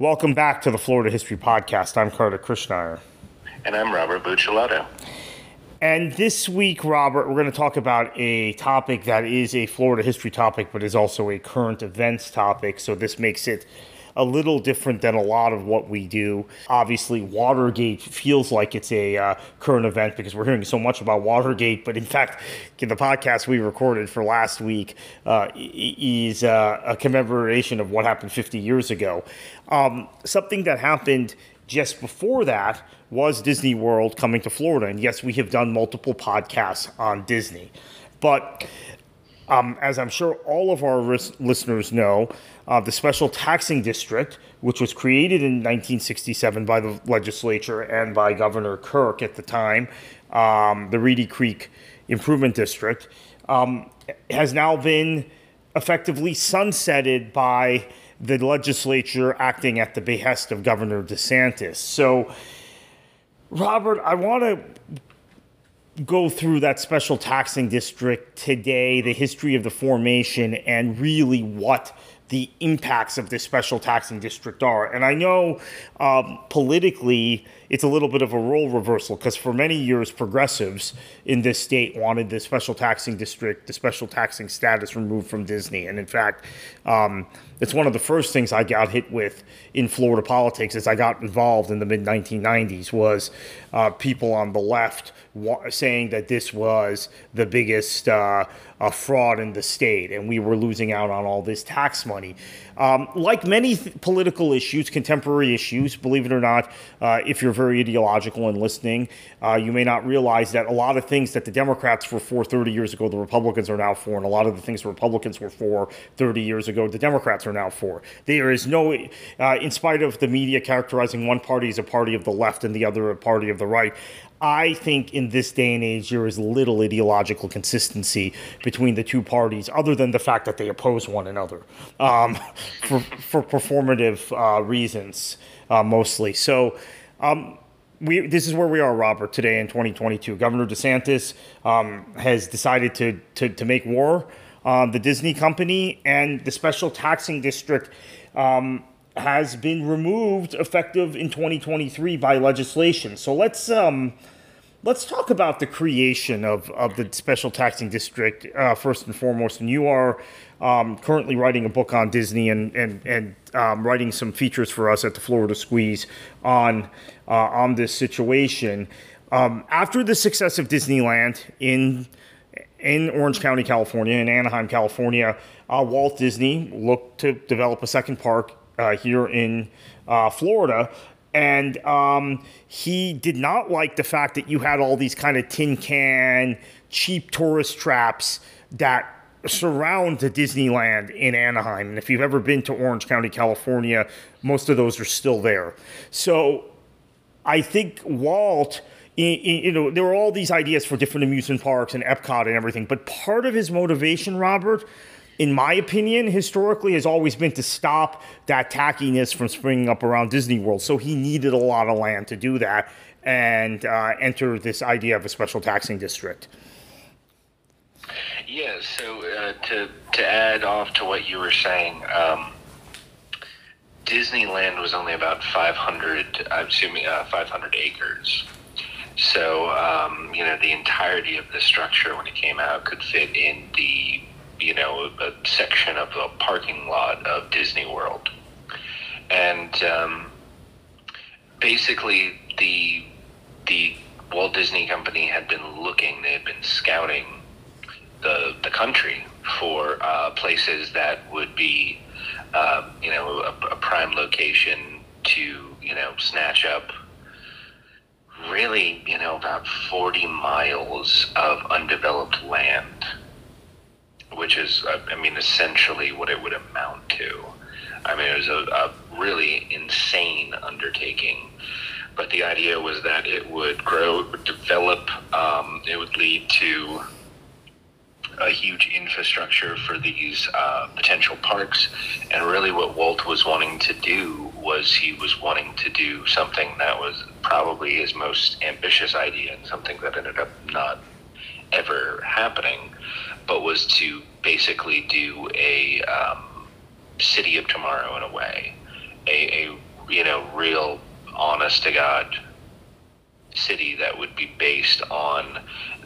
Welcome back to the Florida History Podcast. I'm Kartik Krishnaiyer. And I'm Robert Buccellato. And this week, Robert, we're going to talk about a topic that is a Florida history topic, but is also a current events topic. So this makes it a little different than a lot of what we do. Obviously, Watergate feels like it's a uh, current event because we're hearing so much about Watergate. But in fact, the podcast we recorded for last week uh, is uh, a commemoration of what happened 50 years ago. Um, something that happened just before that was Disney World coming to Florida. And yes, we have done multiple podcasts on Disney. But um, as I'm sure all of our listeners know, the Special Taxing District, which was created in 1967 by the legislature and by Governor Kirk at the time, um, the Reedy Creek Improvement District, um, has now been effectively sunsetted by the legislature acting at the behest of Governor DeSantis. So, Robert, I want to go through that special taxing district today, the history of the formation, and really what the impacts of this special taxing district are. And I know um, politically it's a little bit of a role reversal because for many years progressives in this state wanted the special taxing district, the special taxing status removed from Disney. And in fact, um, it's one of the first things I got hit with in Florida politics as I got involved in the mid 1990s was uh, people on the left wa- saying that this was the biggest uh, uh, fraud in the state and we were losing out on all this tax money. Um, like many th- political issues, contemporary issues, believe it or not, uh, if you're very ideological and listening, uh, you may not realize that a lot of things that the Democrats were for 30 years ago, the Republicans are now for, and a lot of the things the Republicans were for 30 years ago, the Democrats are now for. There is no, uh, in spite of the media characterizing one party as a party of the left and the other a party of the right, I think in this day and age, there is little ideological consistency between the two parties, other than the fact that they oppose one another um, for, for performative uh, reasons, uh, mostly. So, um, we, this is where we are, Robert, today in 2022. Governor DeSantis um, has decided to, to, to make war on the Disney company, and the special taxing district um, has been removed effective in 2023 by legislation. So let's um, let's talk about the creation of, of the special taxing district uh, first and foremost. And you are um, currently writing a book on Disney and and and um, writing some features for us at the Florida Squeeze on uh, on this situation. Um, after the success of Disneyland in in Orange County, California, in Anaheim, California, uh, Walt Disney looked to develop a second park uh, here in uh, Florida. And um, he did not like the fact that you had all these kind of tin can, cheap tourist traps that surround the Disneyland in Anaheim. And if you've ever been to Orange County, California, most of those are still there. So I think Walt you know, there were all these ideas for different amusement parks and Epcot and everything, but part of his motivation, Robert, in my opinion, historically has always been to stop that tackiness from springing up around Disney World. So he needed a lot of land to do that and uh, enter this idea of a special taxing district. Yeah, so uh, to, to add off to what you were saying, um, Disneyland was only about 500, I'm assuming uh, 500 acres. So, um, you know, the entirety of the structure when it came out could fit in the, you know, a section of a parking lot of Disney World. And um, basically, the the Walt Disney Company had been looking, they had been scouting the the country for uh, places that would be, uh, you know, a, a prime location to, you know, snatch up really, you know, about 40 miles of undeveloped land, which is, uh, I mean, essentially what it would amount to. I mean, it was a, a really insane undertaking. But the idea was that it would grow, it would develop, um, it would lead to a huge infrastructure for these uh, potential parks. And really, what Walt was wanting to do was he was wanting to do something that was probably his most ambitious idea and something that ended up not ever happening, but was to basically do a um, city of tomorrow in a way, a, a you know, real honest to God city that would be based on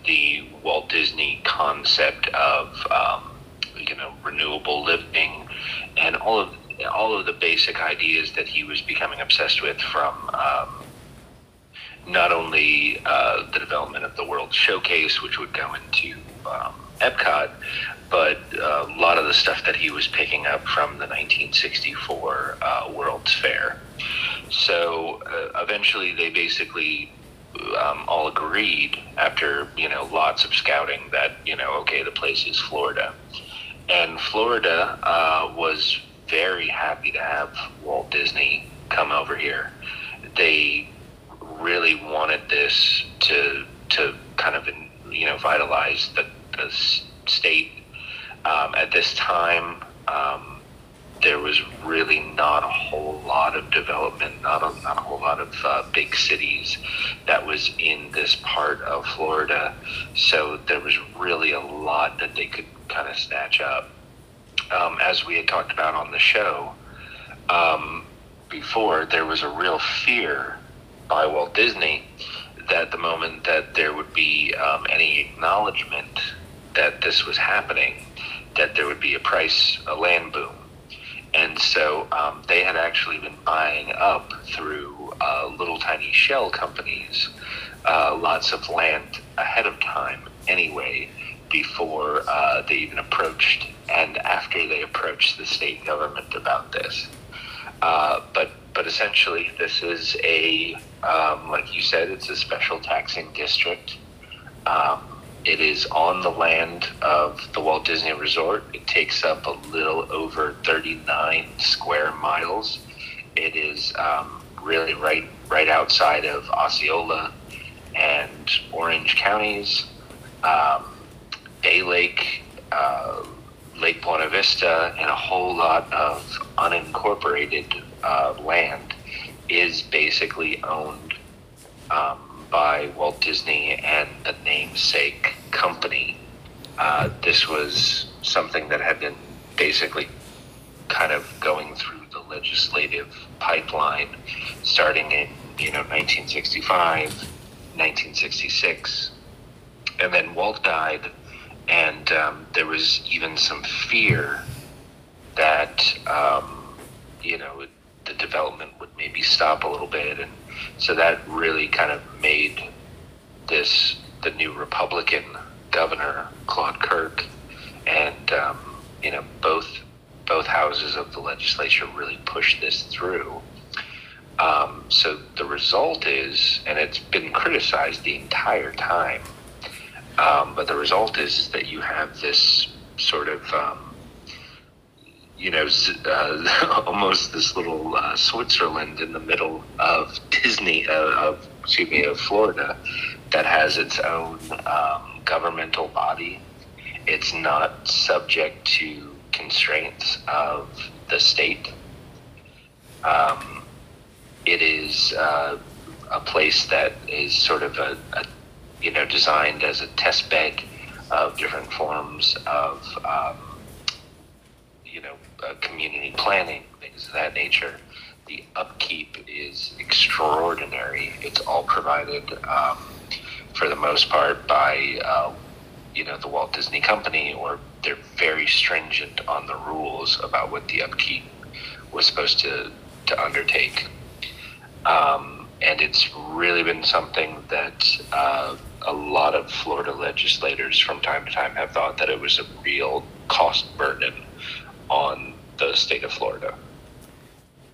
the Walt Disney concept of, um, you know, renewable living and all of all of the basic ideas that he was becoming obsessed with from um, not only uh, the development of the World Showcase, which would go into um, Epcot, but uh, a lot of the stuff that he was picking up from the 1964 uh, World's Fair. So uh, eventually, they basically um, all agreed after you know lots of scouting that you know okay, the place is Florida, and Florida uh, was very happy to have Walt Disney come over here. They really wanted this to to kind of you know vitalize the, the state. Um, at this time, um, there was really not a whole lot of development, not a, not a whole lot of uh, big cities that was in this part of Florida. So there was really a lot that they could kind of snatch up. Um, as we had talked about on the show um, before, there was a real fear by Walt Disney that the moment that there would be um, any acknowledgement that this was happening, that there would be a price, a land boom. And so um, they had actually been buying up through uh, little tiny shell companies uh, lots of land ahead of time anyway, before uh, they even approached and after they approached the state government about this. Uh, but but essentially, this is a um, like you said, it's a special taxing district. Um, it is on the land of the Walt Disney Resort. It takes up a little over 39 square miles. It is um, really right right outside of Osceola and Orange counties. Um, Bay Lake, uh, Lake Buena Vista, and a whole lot of unincorporated uh, land is basically owned um, by Walt Disney and the namesake company. Uh, this was something that had been basically kind of going through the legislative pipeline starting in you know 1965 1966 and then Walt died and um, there was even some fear that um, you know the development would maybe stop a little bit, and so that really kind of made this the new Republican governor Claude Kirk, and um, you know both both houses of the legislature really pushed this through. Um, so the result is, and it's been criticized the entire time, um, but the result is that you have this sort of um, you know, uh, almost this little uh, Switzerland in the middle of Disney, uh, of excuse me, of Florida, that has its own um, governmental body. It's not subject to constraints of the state. Um, it is uh, a place that is sort of a, a, you know, designed as a test bed of different forms of um, uh, community planning, things of that nature. The upkeep is extraordinary. It's all provided um, for the most part by, uh, you know, the Walt Disney Company, or they're very stringent on the rules about what the upkeep was supposed to, to undertake. Um, and it's really been something that uh, a lot of Florida legislators from time to time have thought that it was a real cost burden on the state of Florida.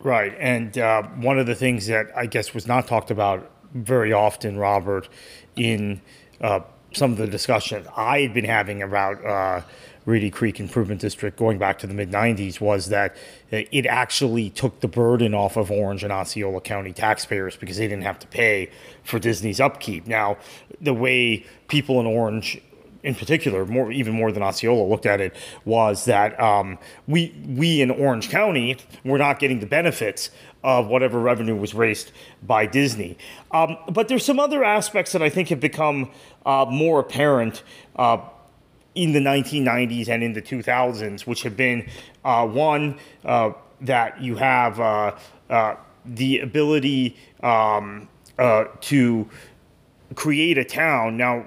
Right. And uh, one of the things that I guess was not talked about very often, Robert, in uh, some of the discussions I had been having about uh, Reedy Creek Improvement District going back to the mid 90s was that it actually took the burden off of Orange and Osceola County taxpayers because they didn't have to pay for Disney's upkeep. Now, the way people in Orange in particular, more even more than Osceola looked at it, was that um, we we in Orange County were not getting the benefits of whatever revenue was raised by Disney. Um, but there's some other aspects that I think have become uh, more apparent. Uh, in the 1990s and in the 2000s, which have been uh, one uh, that you have uh, uh, the ability um, to create a town. Now,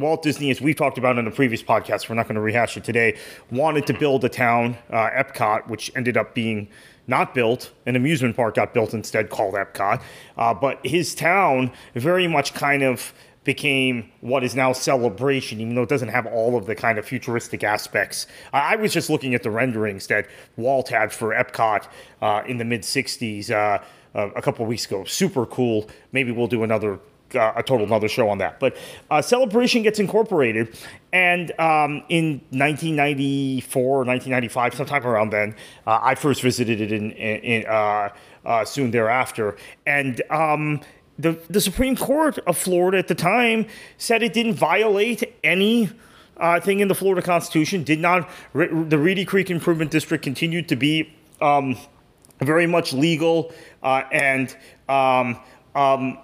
Walt Disney, as we've talked about in the previous podcast, we're not going to rehash it today, wanted to build a town, uh, Epcot, which ended up being not built. An amusement park got built instead called Epcot. Uh, but his town very much kind of became what is now celebration even though it doesn't have all of the kind of futuristic aspects i, was just looking at the renderings that walt had for epcot uh, in the mid 60s uh, a couple weeks ago super cool maybe we'll do another uh, a total another show on that. But uh, Celebration gets incorporated, and um, in 1994 or 1995, sometime around then, uh, I first visited it in, in, uh, uh, soon thereafter, and. Um, the, the Supreme Court of Florida at the time said it didn't violate any uh, thing in the Florida Constitution. Did not the Reedy Creek Improvement District continued to be um, very much legal and um, um,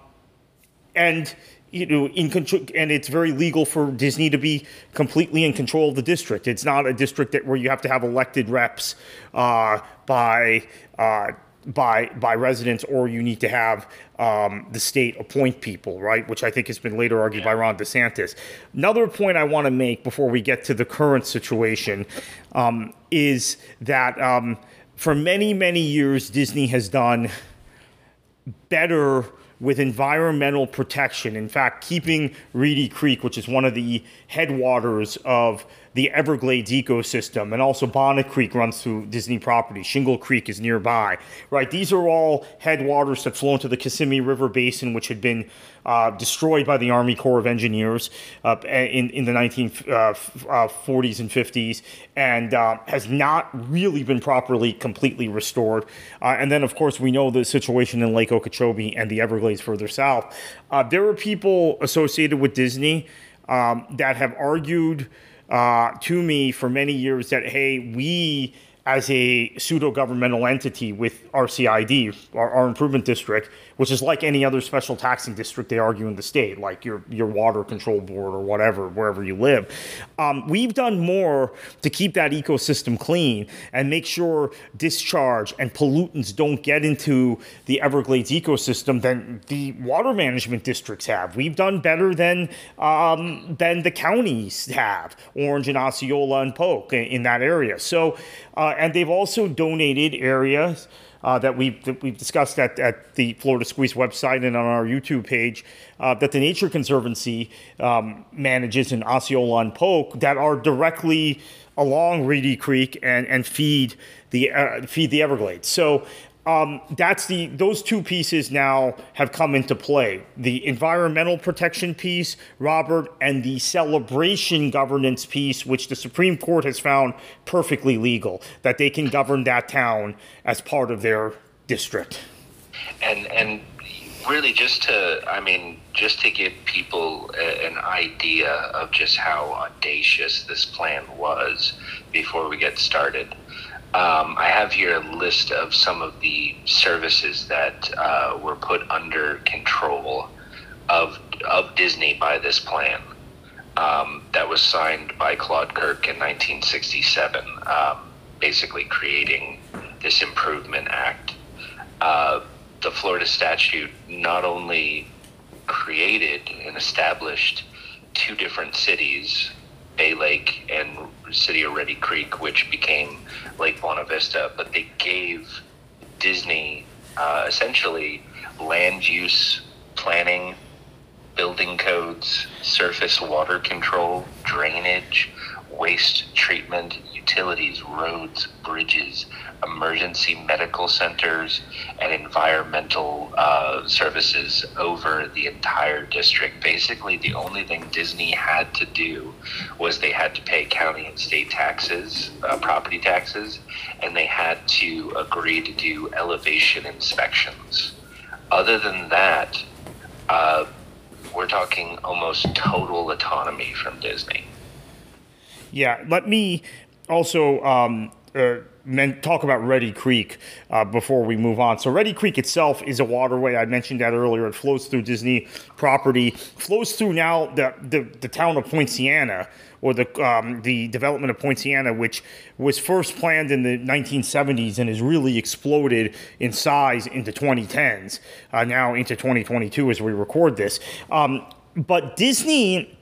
and you know in control and it's very legal for disney to be completely in control of the district. It's not a district that where you have to have elected reps uh, by uh, by by residents or you need to have um, the state appoint people right? Which i think has been later argued yeah. by ron desantis. Another point i want to make before we get to the current situation um, is that um, for many many years disney has done better with environmental protection. In fact, keeping Reedy Creek, which is one of the headwaters of the Everglades ecosystem, and also Bonnet Creek runs through Disney property. Shingle Creek is nearby, right? These are all headwaters that flow into the Kissimmee River Basin, which had been uh, destroyed by the Army Corps of Engineers uh, in, in the 1940s uh, uh, and 50s, and uh, has not really been properly completely restored. and then, of course, we know the situation in Lake Okeechobee and the Everglades further south. there are people associated with Disney um, that have argued uh, to me for many years that, hey, we as a pseudo governmental entity with RCID, our, our improvement district, which is like any other special taxing district they argue in the state, like your your water control board or whatever, wherever you live. Um, we've done more to keep that ecosystem clean and make sure discharge and pollutants don't get into the Everglades ecosystem than the water management districts have. We've done better than um, than the counties have, Orange and Osceola and Polk in, in that area. So, uh, and they've also donated areas uh, that, we've, that we've discussed at, at the Florida Squeeze website and on our YouTube page uh, that the Nature Conservancy um, manages in Osceola and Polk that are directly along Reedy Creek and, and feed the uh, feed the Everglades. So um, that's the those two pieces now have come into play. The environmental protection piece robert and the celebration governance piece which the supreme court has found perfectly legal that they can govern that town as part of their district. And and really just to i mean just to give people a, an idea of just how audacious this plan was before we get started um, I have here a list of some of the services that uh, were put under control of of Disney by this plan. Um, that was signed by Claude Kirk in 1967, um, basically creating this Improvement Act. Uh, the Florida statute not only created and established two different cities Bay Lake and city of Reedy Creek, which became Lake Buena Vista, but they gave Disney uh, essentially land use planning, building codes, surface water control, drainage, waste treatment, utilities, roads, bridges, emergency medical centers, and environmental uh, services over the entire district. Basically, the only thing Disney had to do was they had to pay county and state taxes, uh, property taxes, and they had to agree to do elevation inspections. Other than that, uh, we're talking almost total autonomy from Disney. Yeah, let me also um, uh, men- talk about Reedy Creek uh, before we move on. So Reedy Creek itself is a waterway. I mentioned that earlier. It flows through Disney property, flows through now the the, the town of Poinciana or the um, the development of Poinciana, which was first planned in the 1970s and has really exploded in size into 2010s, uh, now into 2022 as we record this. Um, but Disney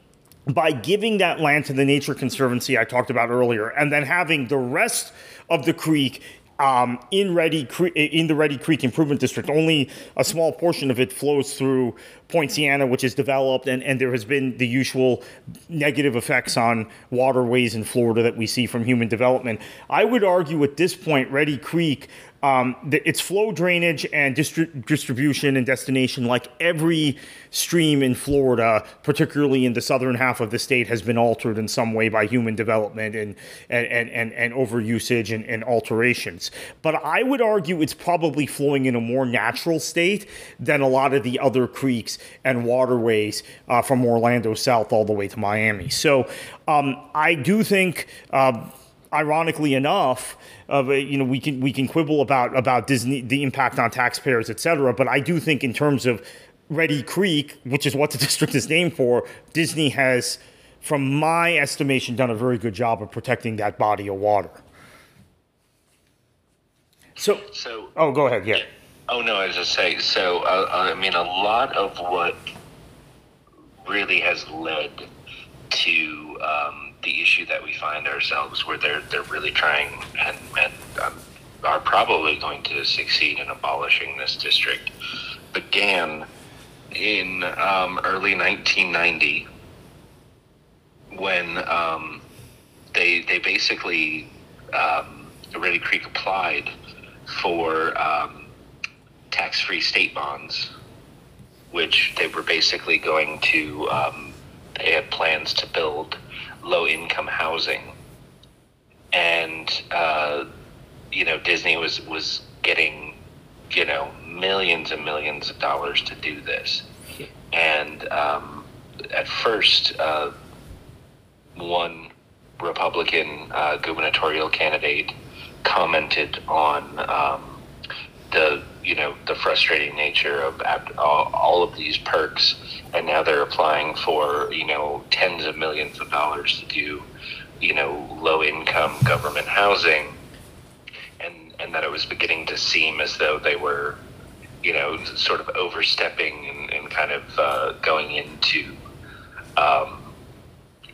by giving that land to the Nature Conservancy I talked about earlier, and then having the rest of the creek um, in Reedy in the Reedy Creek Improvement District. Only a small portion of it flows through Poinciana, which is developed, and, and there has been the usual negative effects on waterways in Florida that we see from human development. I would argue at this point, Reedy Creek um, its flow drainage and distri- distribution and destination, like every stream in Florida, particularly in the southern half of the state, has been altered in some way by human development and and and, and, and overusage and, and alterations. But I would argue it's probably flowing in a more natural state than a lot of the other creeks and waterways uh, from Orlando south all the way to Miami. So um, I do think. Uh, ironically enough, of you know we can we can quibble about about Disney the impact on taxpayers, et cetera. But I do think in terms of Reedy Creek, which is what the district is named for, Disney has, from my estimation, done a very good job of protecting that body of water. So, so oh, go ahead. Yeah. Oh no, I was just saying. So, uh, uh, I mean, a lot of what really has led to um, the issue that we find ourselves where they're they're really trying and, and um, are probably going to succeed in abolishing this district. Began in um, early 1990 when um, they they basically um, Creek applied for um, tax-free state bonds, which they were basically going to um, they had plans to build low income housing, and uh, you know Disney was was getting you know millions and millions of dollars to do this, and um, at first uh, one Republican uh, gubernatorial candidate commented on um, the you know the frustrating nature of all, of these perks, and now they're applying for you know tens of millions of dollars to do you know low income government housing, and and that it was beginning to seem as though they were you know sort of overstepping and, and kind of uh, going into um,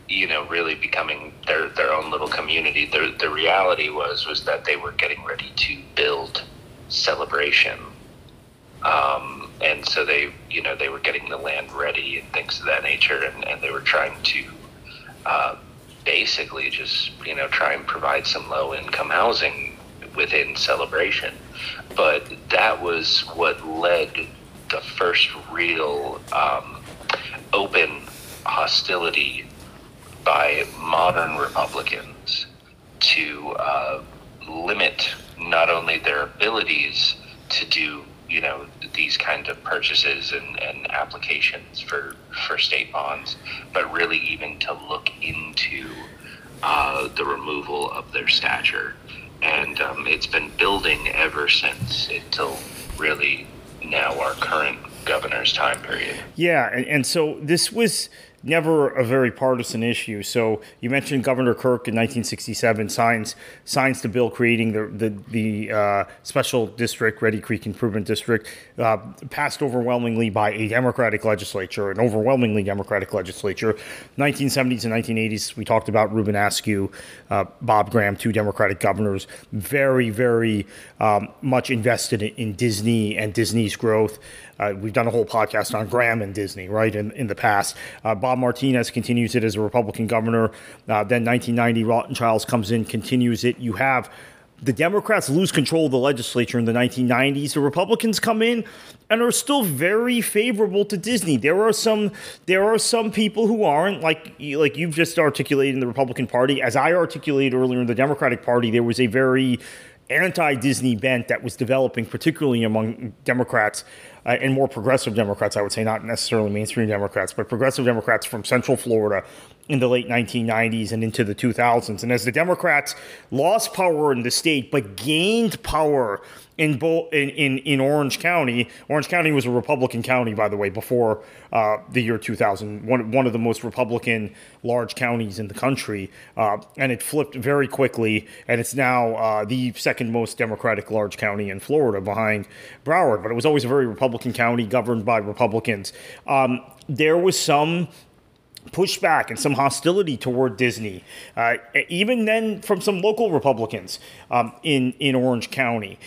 you know really becoming their their own little community. The the reality was was that they were getting ready to build celebration. Um, and so they, you know, they were getting the land ready and things of that nature, and, and they were trying to uh, basically just, you know, try and provide some low income housing within celebration. But that was what led the first real um, open hostility by modern Republicans to uh, limit not only their abilities to do you know these kind of purchases and, and applications for for state bonds, but really even to look into uh, the removal of their stature, and um, it's been building ever since until really now our current governor's time period. Yeah, and, and so this was never a very partisan issue. So you mentioned Governor Kirk in 1967 signs signs the bill creating the the, the uh, special district, Reedy Creek Improvement District, uh, passed overwhelmingly by a Democratic legislature, an overwhelmingly Democratic legislature. 1970s and 1980s, we talked about Reuben Askew, uh, Bob Graham, two Democratic governors, very very um, much invested in, Disney and Disney's growth. Uh, we've done a whole podcast on Graham and Disney, right, in, in the past. Uh, Bob Martinez continues it as a Republican governor. Uh, then 1990, Lawton Chiles comes in, continues it. You have the Democrats lose control of the legislature in the 1990s. The Republicans come in and are still very favorable to Disney. There are some there are some people who aren't like like you've just articulated in the Republican Party. As I articulated earlier in the Democratic Party, there was a very anti-Disney bent that was developing, particularly among Democrats uh, and more progressive Democrats, I would say, not necessarily mainstream Democrats, but progressive Democrats from Central Florida in the late 1990s and into the 2000s. And as the Democrats lost power in the state but gained power in, Bo- in, in, in Orange County, Orange County was a Republican county, by the way, before uh, the year 2000, one, one of the most Republican large counties in the country. Uh, and it flipped very quickly, and it's now uh, the second most Democratic large county in Florida behind Broward. But it was always a very Republican county governed by Republicans. Um, there was some pushback and some hostility toward Disney, uh, even then from some local Republicans um, in in Orange County.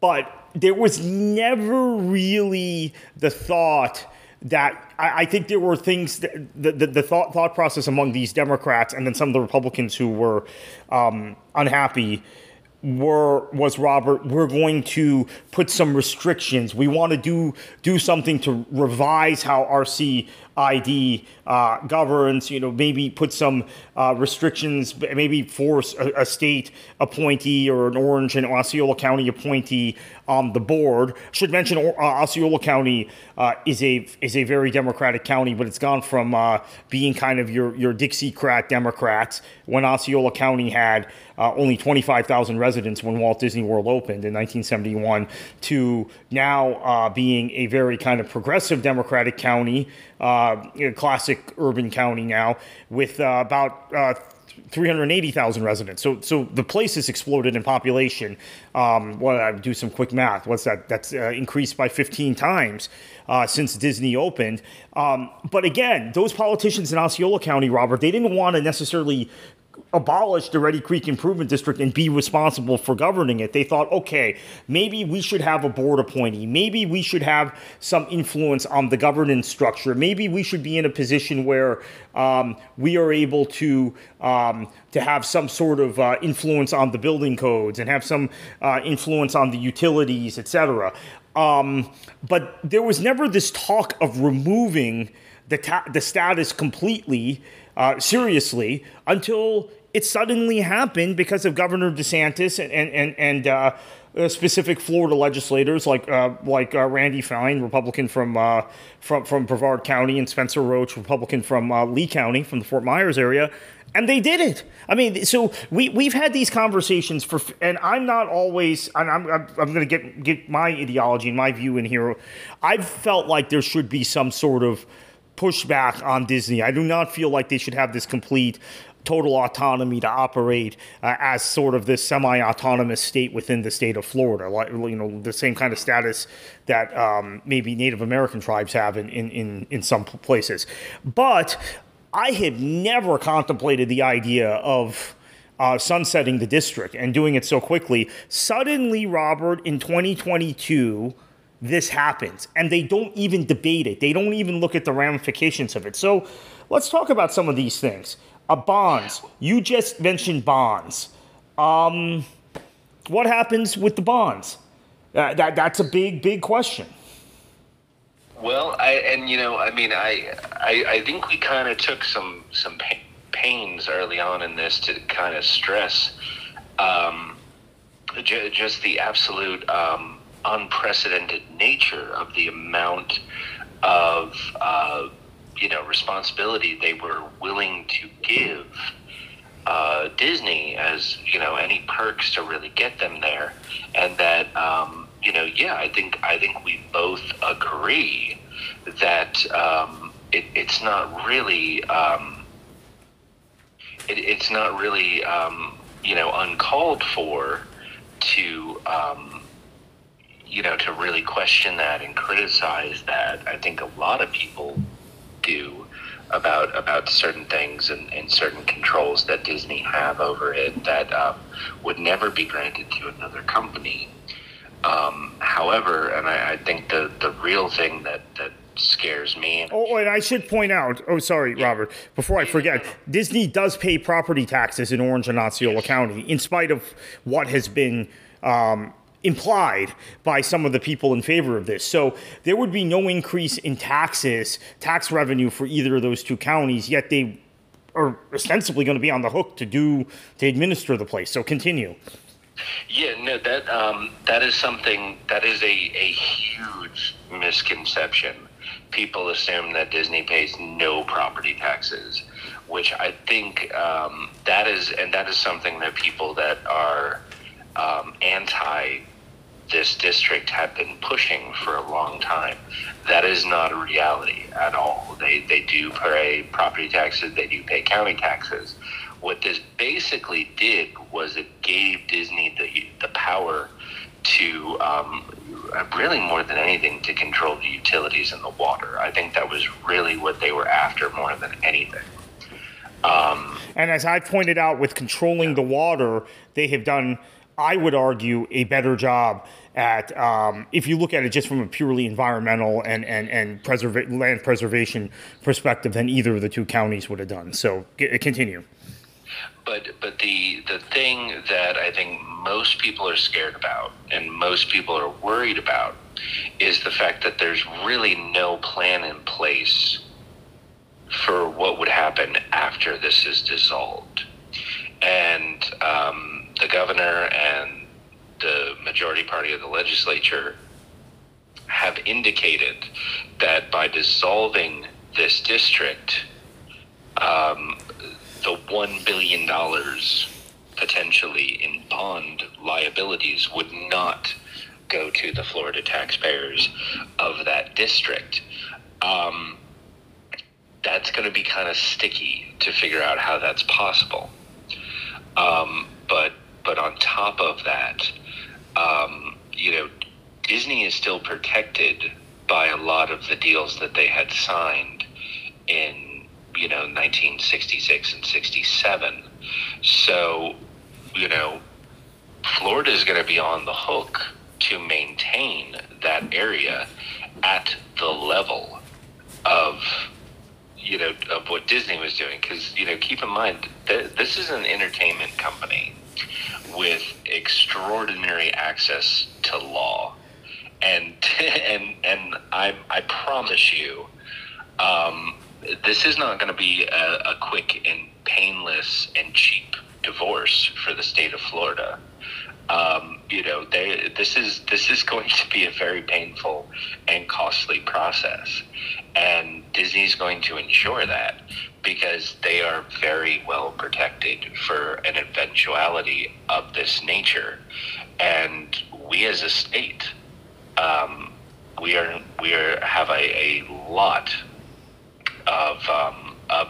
But there was never really the thought that I, I think there were things that the, the, the, thought thought process among these Democrats and then some of the Republicans who were um, unhappy were was Robert we're going to put some restrictions we want to do do something to revise how RC ID uh, governs, you know, maybe put some uh, restrictions, maybe force a, a, state appointee or an Orange and Osceola County appointee on the board. Should mention uh, Osceola County uh, is a is a very Democratic county, but it's gone from uh, being kind of your your Dixiecrat Democrats when Osceola County had uh, only 25,000 residents when Walt Disney World opened in 1971 to now being a very kind of progressive Democratic county uh, classic urban county now with uh, about uh, 380,000 residents. So, so the place has exploded in population. Um, well, I do some quick math. What's that? That's uh, increased by 15 times uh, since Disney opened. Um, but again, those politicians in Osceola County, Robert, they didn't want to necessarily abolish the Reedy Creek Improvement District and be responsible for governing it. They thought, okay, maybe we should have a board appointee. Maybe we should have some influence on the governance structure. Maybe we should be in a position where um, we are able to um, to have some sort of uh, influence on the building codes and have some uh, influence on the utilities, etc. Um, but there was never this talk of removing the ta- the status completely uh, seriously until it suddenly happened because of Governor DeSantis and and and, and uh, uh, specific Florida legislators like uh, like Randy Fine, Republican from from from Brevard County, and Spencer Roach, Republican from Lee County, from the Fort Myers area, and they did it. I mean, so we we've had these conversations for, and I'm not always, and I'm I'm, I'm going to get get my ideology and my view in here. I've felt like there should be some sort of pushback on Disney. I do not feel like they should have this complete total autonomy to operate uh, as sort of this semi-autonomous state within the state of Florida, like you know the same kind of status that um, maybe Native American tribes have in, in, in, in some places. But I have never contemplated the idea of uh, sunsetting the district and doing it so quickly. Suddenly, Robert, in 2022 this happens and they don't even debate it. They don't even look at the ramifications of it. So let's talk about some of these things. Uh, bonds. You just mentioned bonds. Um, what happens with the bonds? Uh, that, that's a big, big question. Well, I, and you know, I mean, I, I, I think we kind of took some, some pains early on in this to kind of stress um, just the absolute um, unprecedented nature of the amount of uh, you know responsibility they were willing to give uh, Disney as you know any perks to really get them there, and that um, you know yeah I think I think we both agree that um, it, it's not really um, it, it's not really um, you know uncalled for to um, you know, to really question that and criticize that. I think a lot of people do about about certain things and, and certain controls that Disney have over it that um, would never be granted to another company. Um, however, and I, I, think the the real thing that that scares me. Oh, and I should point out. Oh, sorry, yeah. Robert. Before I forget, Disney does pay property taxes in Orange and Osceola yes. County, in spite of what has been um, implied by some of the people in favor of this. So there would be no increase in taxes, tax revenue for either of those two counties, yet they are ostensibly going to be on the hook to do to administer the place. So continue. Yeah, no, that um, that is something that is a, a huge misconception. People assume that Disney pays no property taxes which I think um, that is, and that is something that people that are um, anti this district have been pushing for a long time. That is not a reality at all. They they do pay property taxes. They do pay county taxes. What this basically did was it gave Disney the the power to um, really more than anything to control the utilities and the water. I think that was really what they were after more than anything. Um, and as I pointed out, with controlling the water, they have done, I would argue, a better job at, um, if you look at it just from a purely environmental and, and, and land preservation perspective, than either of the two counties would have done. So g- continue. But, but the, the thing that I think most people are scared about and most people are worried about is the fact that there's really no plan in place for what would happen after this is dissolved. And um, the governor and party of the legislature have indicated that by dissolving this district, um, the $1 billion potentially in bond liabilities would not go to the Florida taxpayers of that district. Um, that's going to be kind of sticky to figure out how that's possible. Um, but but on top of that, um, you know, Disney is still protected by a lot of the deals that they had signed in you know 1966 and 67. So you know, Florida is going to be on the hook to maintain that area at the level of you know of what Disney was doing because you know keep in mind th- this is an entertainment company with extraordinary access to law. And and and I I promise you um, this is not going to be a, a quick and painless and cheap divorce for the state of Florida. Um, you know, they, this is this is going to be a very painful and costly process, and Disney's going to ensure that because they are very well protected for an eventuality of this nature, and we as a state, um, we are we are have a, a lot of um, of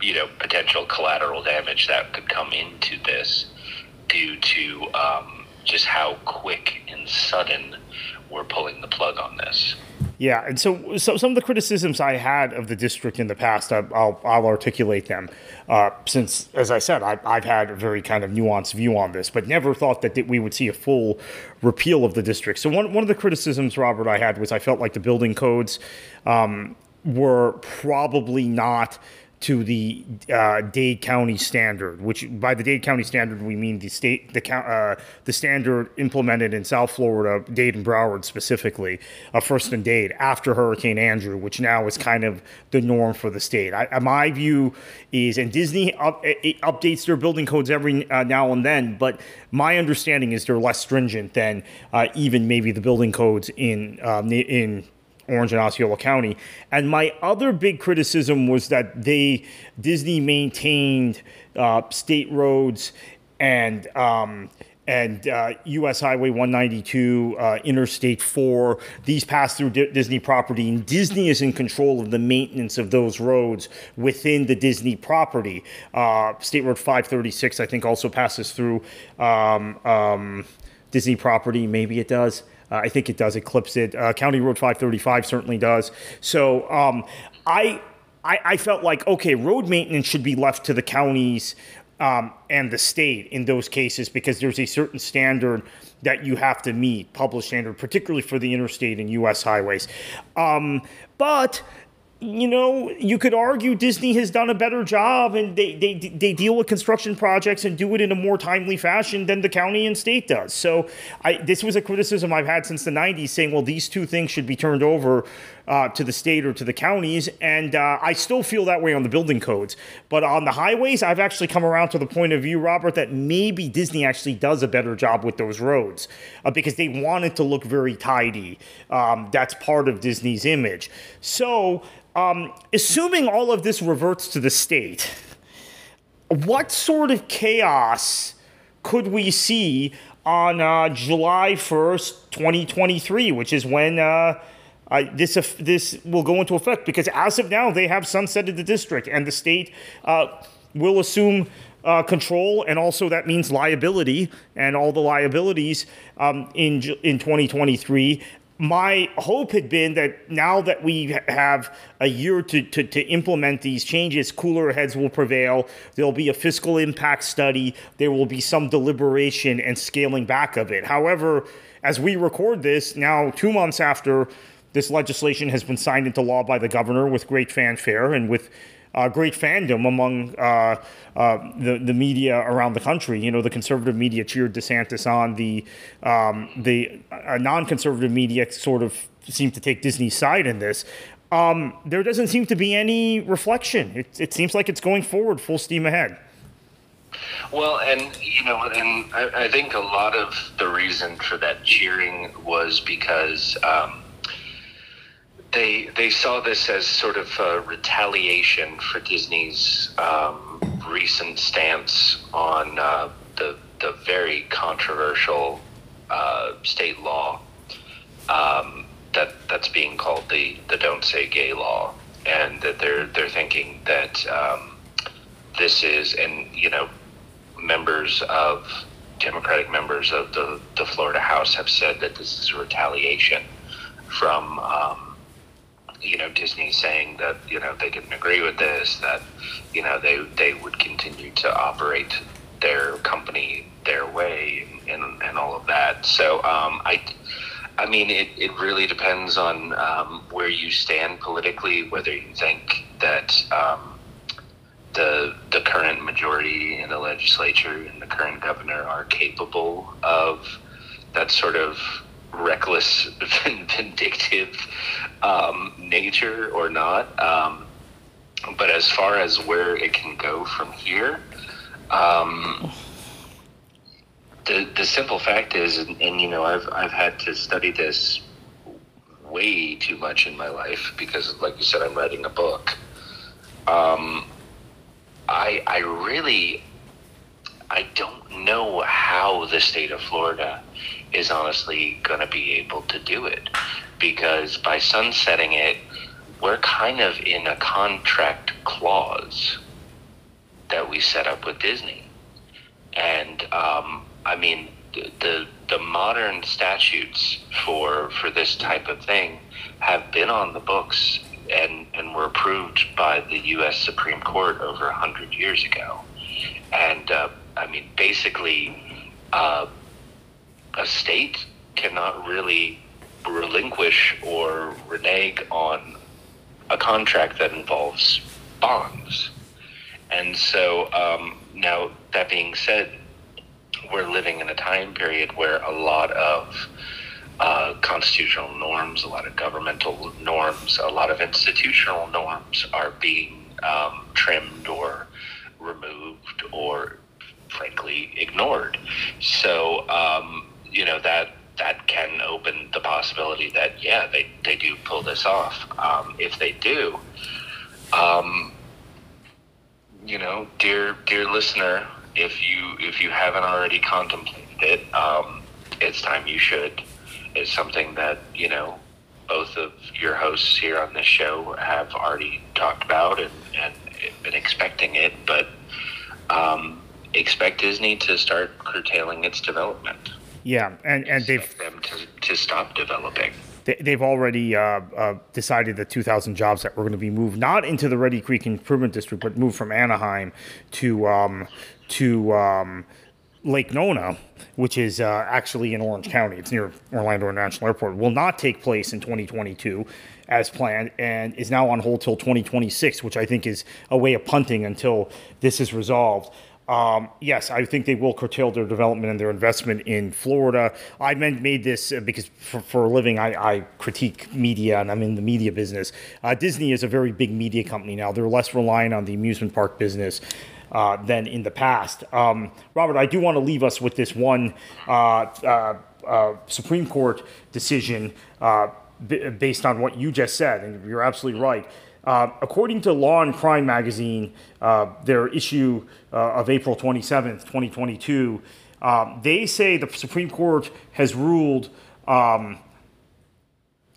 you know potential collateral damage that could come into this due to um, just how quick and sudden we're pulling the plug on this. Yeah, and so, so some of the criticisms I had of the district in the past, I, will I'll articulate them. Uh, since, as I said, I, have had a very kind of nuanced view on this, but never thought that we would see a full repeal of the district. So one one of the criticisms, Robert, I had was I felt like the building codes um, were probably not to the uh, Dade County standard, which by the Dade County standard we mean the state the uh, the standard implemented in South Florida, Dade and Broward specifically, uh, first in Dade after Hurricane Andrew, which now is kind of the norm for the state. I, my view is, and Disney up, updates their building codes every uh, now and then, but my understanding is they're less stringent than uh, even maybe the building codes in um, in Orange and Osceola County. And my other big criticism was that they Disney maintained uh, state roads and um, and uh, U.S. Highway 192, uh, Interstate 4. These pass through D- Disney property, and Disney is in control of the maintenance of those roads within the Disney property. Uh, State Road 536, I think, also passes through um, um, Disney property. Maybe it does. Uh, I think it does eclipse it. Uh, County Road 535 certainly does. So um, I, I, I felt like okay, road maintenance should be left to the counties um, and the state in those cases because there's a certain standard that you have to meet, published standard, particularly for the interstate and U.S. highways. Um, but you know, you could argue Disney has done a better job and they, they, they deal with construction projects and do it in a more timely fashion than the county and state does. So I, this was a criticism I've had since the 90s saying, well, these two things should be turned over uh, to the state or to the counties. And uh, I still feel that way on the building codes. But on the highways, I've actually come around to the point of view, Robert, that maybe Disney actually does a better job with those roads uh, because they want it to look very tidy. Um, that's part of Disney's image. So um, assuming all of this reverts to the state, what sort of chaos could we see on uh, July 1st, 2023, which is when uh, uh, this, this will go into effect? Because as of now, they have sunsetted the district, and the state uh, will assume uh, control, and also that means liability and all the liabilities um, in in 2023 my hope had been that now that we have a year to, to, to, implement these changes, cooler heads will prevail. There'll be a fiscal impact study. There will be some deliberation and scaling back of it. However, as we record this, now two months after this legislation has been signed into law by the governor with great fanfare and with uh, great fandom among uh, uh, the the media around the country. You know, the conservative media cheered DeSantis on. The um, the uh, non-conservative media sort of seemed to take Disney's side in this. Um, there doesn't seem to be any reflection. It, it seems like it's going forward full steam ahead. Well, and you know, and I, I think a lot of the reason for that cheering was because. Um, they they saw this as sort of a retaliation for Disney's um, recent stance on uh, the the very controversial uh, state law um, that that's being called the the Don't Say Gay law, and that they're they're thinking that um, this is and you know members of Democratic members of the the Florida House have said that this is a retaliation from um, you know Disney saying that you know they didn't agree with this, that you know they they would continue to operate their company their way and, and, and all of that. So um, I. I mean, it, it really depends on um, where you stand politically, whether you think that um, the the current majority in the legislature and the current governor are capable of that sort of reckless, vindictive um, nature or not. Um, but as far as where it can go from here, um, the the simple fact is, and, and, you know, I've I've had to study this way too much in my life because, like you said, I'm writing a book. Um, I I really I don't know how the state of Florida is honestly going to be able to do it because by sunsetting it, we're kind of in a contract clause that we set up with Disney. And um, I mean, the, the, modern statutes for for this type of thing have been on the books and, and were approved by the U.S. Supreme Court over a hundred years ago. And uh, I mean, basically, uh, a state cannot really relinquish or renege on a contract that involves bonds. And so um, now, that being said, we're living in a time period where a lot of uh, constitutional norms, a lot of governmental norms, a lot of institutional norms are being um, trimmed or removed or frankly ignored. So, um, you know, that that can open the possibility that yeah, they, they do pull this off. Um, if they do, um, you know, dear dear listener, if you if you haven't already contemplated it, um, it's time you should. It's something that you know both of your hosts here on this show have already talked about and, and been expecting it, but um, expect Disney to start curtailing its development. Yeah, and and they've them to, to stop developing. They, have already uh, uh, decided that 2,000 jobs that were going to be moved not into the Reedy Creek Improvement District, but moved from Anaheim to um, to um, Lake Nona, which is uh, actually in Orange County. It's near Orlando International Airport. Will not take place in 2022 as planned, and is now on hold till 2026, which I think is a way of punting until this is resolved. Um, yes, I think they will curtail their development and their investment in Florida. I made this uh, because for, for a living I, I, critique media and I'm in the media business. Uh, Disney is a very big media company now. They're less reliant on the amusement park business. Uh, than in the past. Um, Robert, I do want to leave us with this one uh, uh, uh Supreme Court decision b- based on what you just said, and you're absolutely right Uh, according to Law and Crime magazine, uh, their issue uh, of April 27th, 2022, um, they say the Supreme Court has ruled um,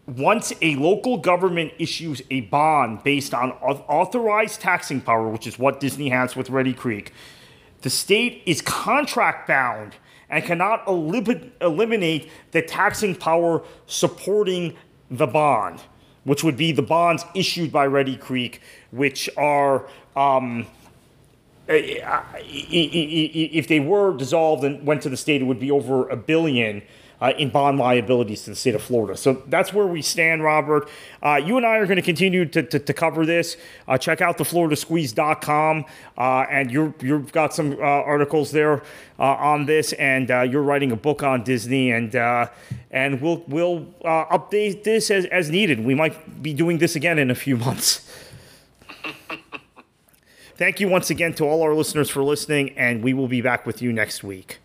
once a local government issues a bond based on authorized taxing power, which is what Disney has with Reedy Creek, the state is contract bound and cannot eliminate the taxing power supporting the bond, which would be the bonds issued by Reedy Creek, which are. Um, if they were dissolved and went to the state, it would be over a billion uh, in bond liabilities to the state of Florida. So that's where we stand, Robert. Uh, you and I are going to continue to, to, to cover this. Uh, check out thefloridasqueeze.com, uh, and you're, you've got some uh, articles there uh, on this, and you're writing a book on Disney, and and we'll we'll update this as, as needed. We might be doing this again in a few months. Thank you once again to all our listeners for listening, and we will be back with you next week.